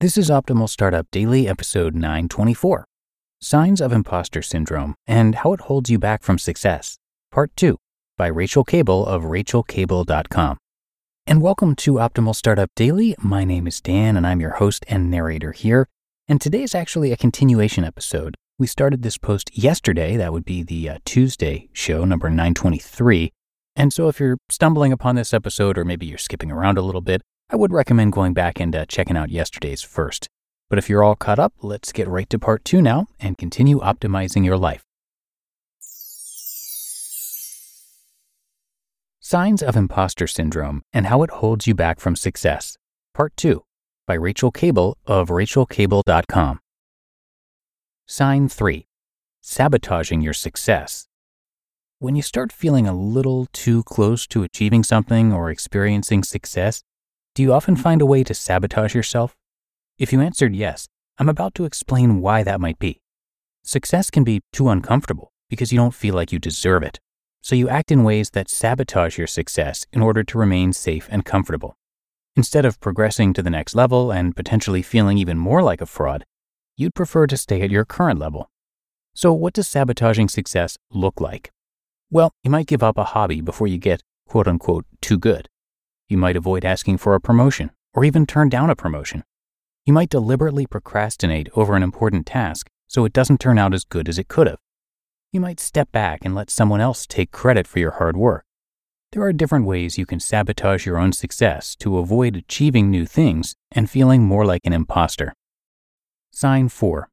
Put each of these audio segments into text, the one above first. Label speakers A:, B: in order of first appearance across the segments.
A: This is Optimal Startup Daily, episode 924 Signs of Imposter Syndrome and How It Holds You Back from Success, Part 2 by Rachael Kable of rachaelkable.com. And welcome to Optimal Startup Daily. My name is Dan, and I'm your host and narrator here. And today is actually a continuation episode. We started this post yesterday. That would be the uh, Tuesday show, number 923. And so if you're stumbling upon this episode, or maybe you're skipping around a little bit, I would recommend going back and uh, checking out yesterday's first. But if you're all caught up, let's get right to part two now and continue optimizing your life. Signs of Imposter Syndrome and How It Holds You Back from Success, Part 2 by Rachael Kable of rachaelkable.com. Sign 3 Sabotaging Your Success. When you start feeling a little too close to achieving something or experiencing success, do you often find a way to sabotage yourself? If you answered yes, I'm about to explain why that might be. Success can be too uncomfortable because you don't feel like you deserve it. So you act in ways that sabotage your success in order to remain safe and comfortable. Instead of progressing to the next level and potentially feeling even more like a fraud, you'd prefer to stay at your current level. So, what does sabotaging success look like? Well, you might give up a hobby before you get quote unquote too good. You might avoid asking for a promotion or even turn down a promotion. You might deliberately procrastinate over an important task so it doesn't turn out as good as it could have. You might step back and let someone else take credit for your hard work. There are different ways you can sabotage your own success to avoid achieving new things and feeling more like an imposter. Sign 4.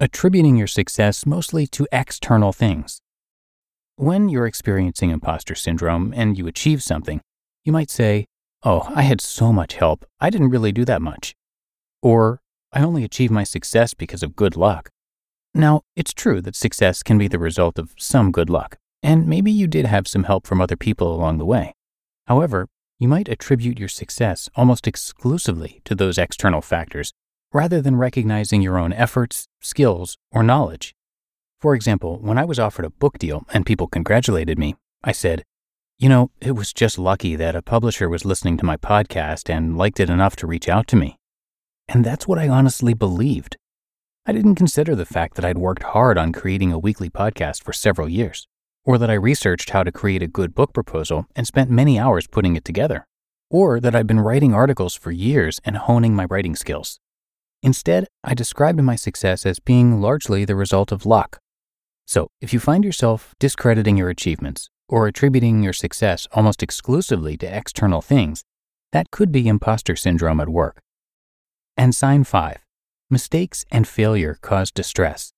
A: Attributing your success mostly to external things. When you're experiencing imposter syndrome and you achieve something, you might say, Oh, I had so much help, I didn't really do that much. Or, I only achieved my success because of good luck. Now, it's true that success can be the result of some good luck, and maybe you did have some help from other people along the way. However, you might attribute your success almost exclusively to those external factors rather than recognizing your own efforts, skills, or knowledge. For example, when I was offered a book deal and people congratulated me, I said, you know, it was just lucky that a publisher was listening to my podcast and liked it enough to reach out to me. And that's what I honestly believed. I didn't consider the fact that I'd worked hard on creating a weekly podcast for several years, or that I researched how to create a good book proposal and spent many hours putting it together, or that I'd been writing articles for years and honing my writing skills. Instead, I described my success as being largely the result of luck. So, if you find yourself discrediting your achievements or attributing your success almost exclusively to external things, that could be imposter syndrome at work. And sign five mistakes and failure cause distress.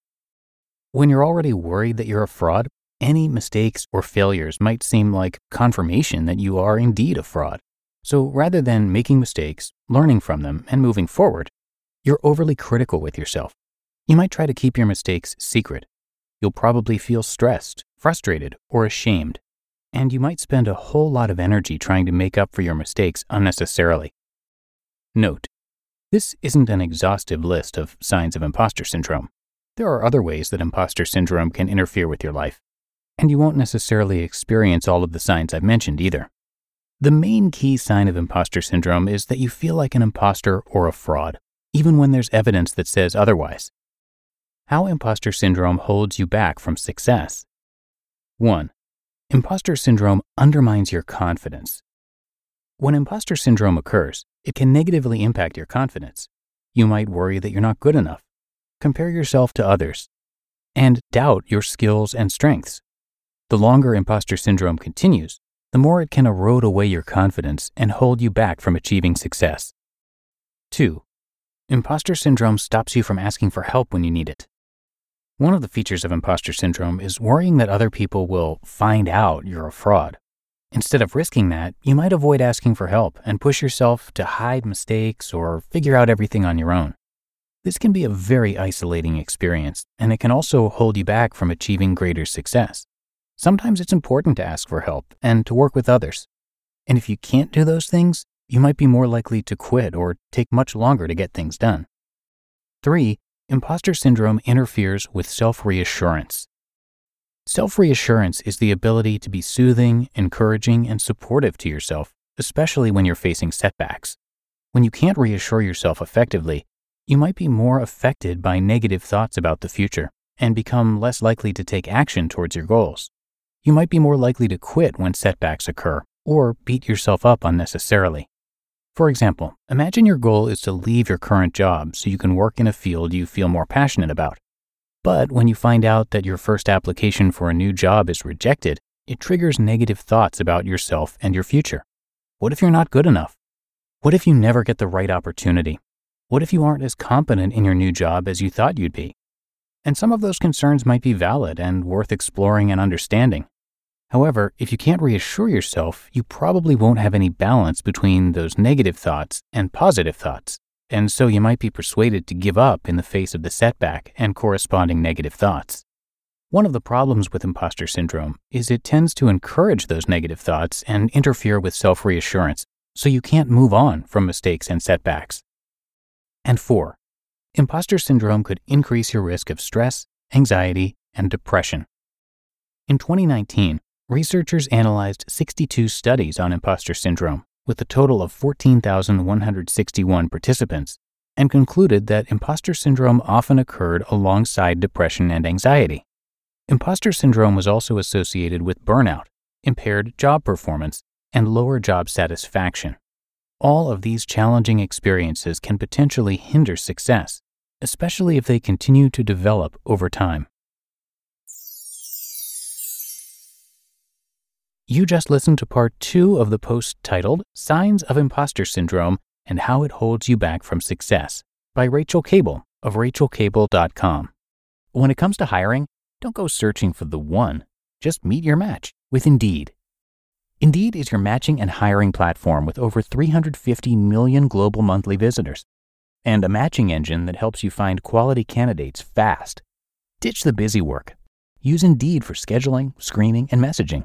A: When you're already worried that you're a fraud, any mistakes or failures might seem like confirmation that you are indeed a fraud. So rather than making mistakes, learning from them, and moving forward, you're overly critical with yourself. You might try to keep your mistakes secret. You'll probably feel stressed, frustrated, or ashamed and you might spend a whole lot of energy trying to make up for your mistakes unnecessarily. Note, this isn't an exhaustive list of signs of imposter syndrome. There are other ways that imposter syndrome can interfere with your life, and you won't necessarily experience all of the signs I've mentioned either. The main key sign of imposter syndrome is that you feel like an imposter or a fraud, even when there's evidence that says otherwise. How imposter syndrome holds you back from success. 1. Imposter syndrome undermines your confidence. When imposter syndrome occurs, it can negatively impact your confidence. You might worry that you're not good enough, compare yourself to others, and doubt your skills and strengths. The longer imposter syndrome continues, the more it can erode away your confidence and hold you back from achieving success. 2. Imposter syndrome stops you from asking for help when you need it. One of the features of imposter syndrome is worrying that other people will find out you're a fraud. Instead of risking that, you might avoid asking for help and push yourself to hide mistakes or figure out everything on your own. This can be a very isolating experience, and it can also hold you back from achieving greater success. Sometimes it's important to ask for help and to work with others. And if you can't do those things, you might be more likely to quit or take much longer to get things done. 3. Imposter syndrome interferes with self reassurance. Self reassurance is the ability to be soothing, encouraging, and supportive to yourself, especially when you're facing setbacks. When you can't reassure yourself effectively, you might be more affected by negative thoughts about the future and become less likely to take action towards your goals. You might be more likely to quit when setbacks occur or beat yourself up unnecessarily. For example, imagine your goal is to leave your current job so you can work in a field you feel more passionate about. But when you find out that your first application for a new job is rejected, it triggers negative thoughts about yourself and your future. What if you're not good enough? What if you never get the right opportunity? What if you aren't as competent in your new job as you thought you'd be? And some of those concerns might be valid and worth exploring and understanding. However, if you can't reassure yourself, you probably won't have any balance between those negative thoughts and positive thoughts. And so you might be persuaded to give up in the face of the setback and corresponding negative thoughts. One of the problems with imposter syndrome is it tends to encourage those negative thoughts and interfere with self reassurance, so you can't move on from mistakes and setbacks. And four, imposter syndrome could increase your risk of stress, anxiety, and depression. In 2019, Researchers analyzed 62 studies on imposter syndrome with a total of 14,161 participants and concluded that imposter syndrome often occurred alongside depression and anxiety. Imposter syndrome was also associated with burnout, impaired job performance, and lower job satisfaction. All of these challenging experiences can potentially hinder success, especially if they continue to develop over time. You just listened to part two of the post titled Signs of Imposter Syndrome and How It Holds You Back from Success by Rachael Kable of rachaelkable.com. When it comes to hiring, don't go searching for the one, just meet your match with Indeed. Indeed is your matching and hiring platform with over 350 million global monthly visitors and a matching engine that helps you find quality candidates fast. Ditch the busy work. Use Indeed for scheduling, screening, and messaging.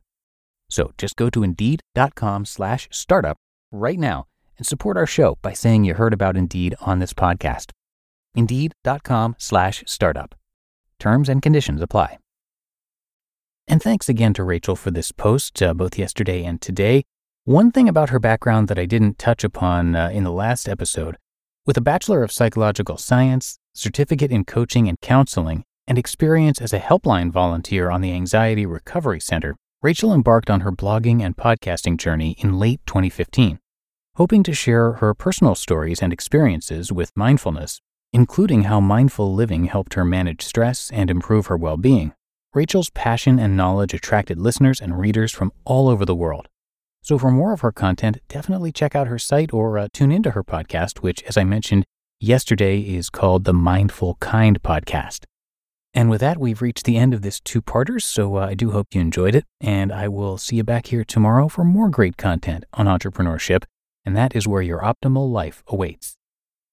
A: So just go to indeed.com slash startup right now and support our show by saying you heard about Indeed on this podcast. Indeed.com slash startup. Terms and conditions apply. And thanks again to Rachael for this post, uh, both yesterday and today. One thing about her background that I didn't touch upon uh, in the last episode with a Bachelor of Psychological Science, certificate in coaching and counseling, and experience as a helpline volunteer on the Anxiety Recovery Center, Rachael embarked on her blogging and podcasting journey in late 2015, hoping to share her personal stories and experiences with mindfulness, including how mindful living helped her manage stress and improve her well being. Rachael's passion and knowledge attracted listeners and readers from all over the world. So, for more of her content, definitely check out her site or uh, tune into her podcast, which, as I mentioned yesterday, is called the Mindful Kind Podcast. And with that, we've reached the end of this two parters. So uh, I do hope you enjoyed it. And I will see you back here tomorrow for more great content on entrepreneurship. And that is where your optimal life awaits.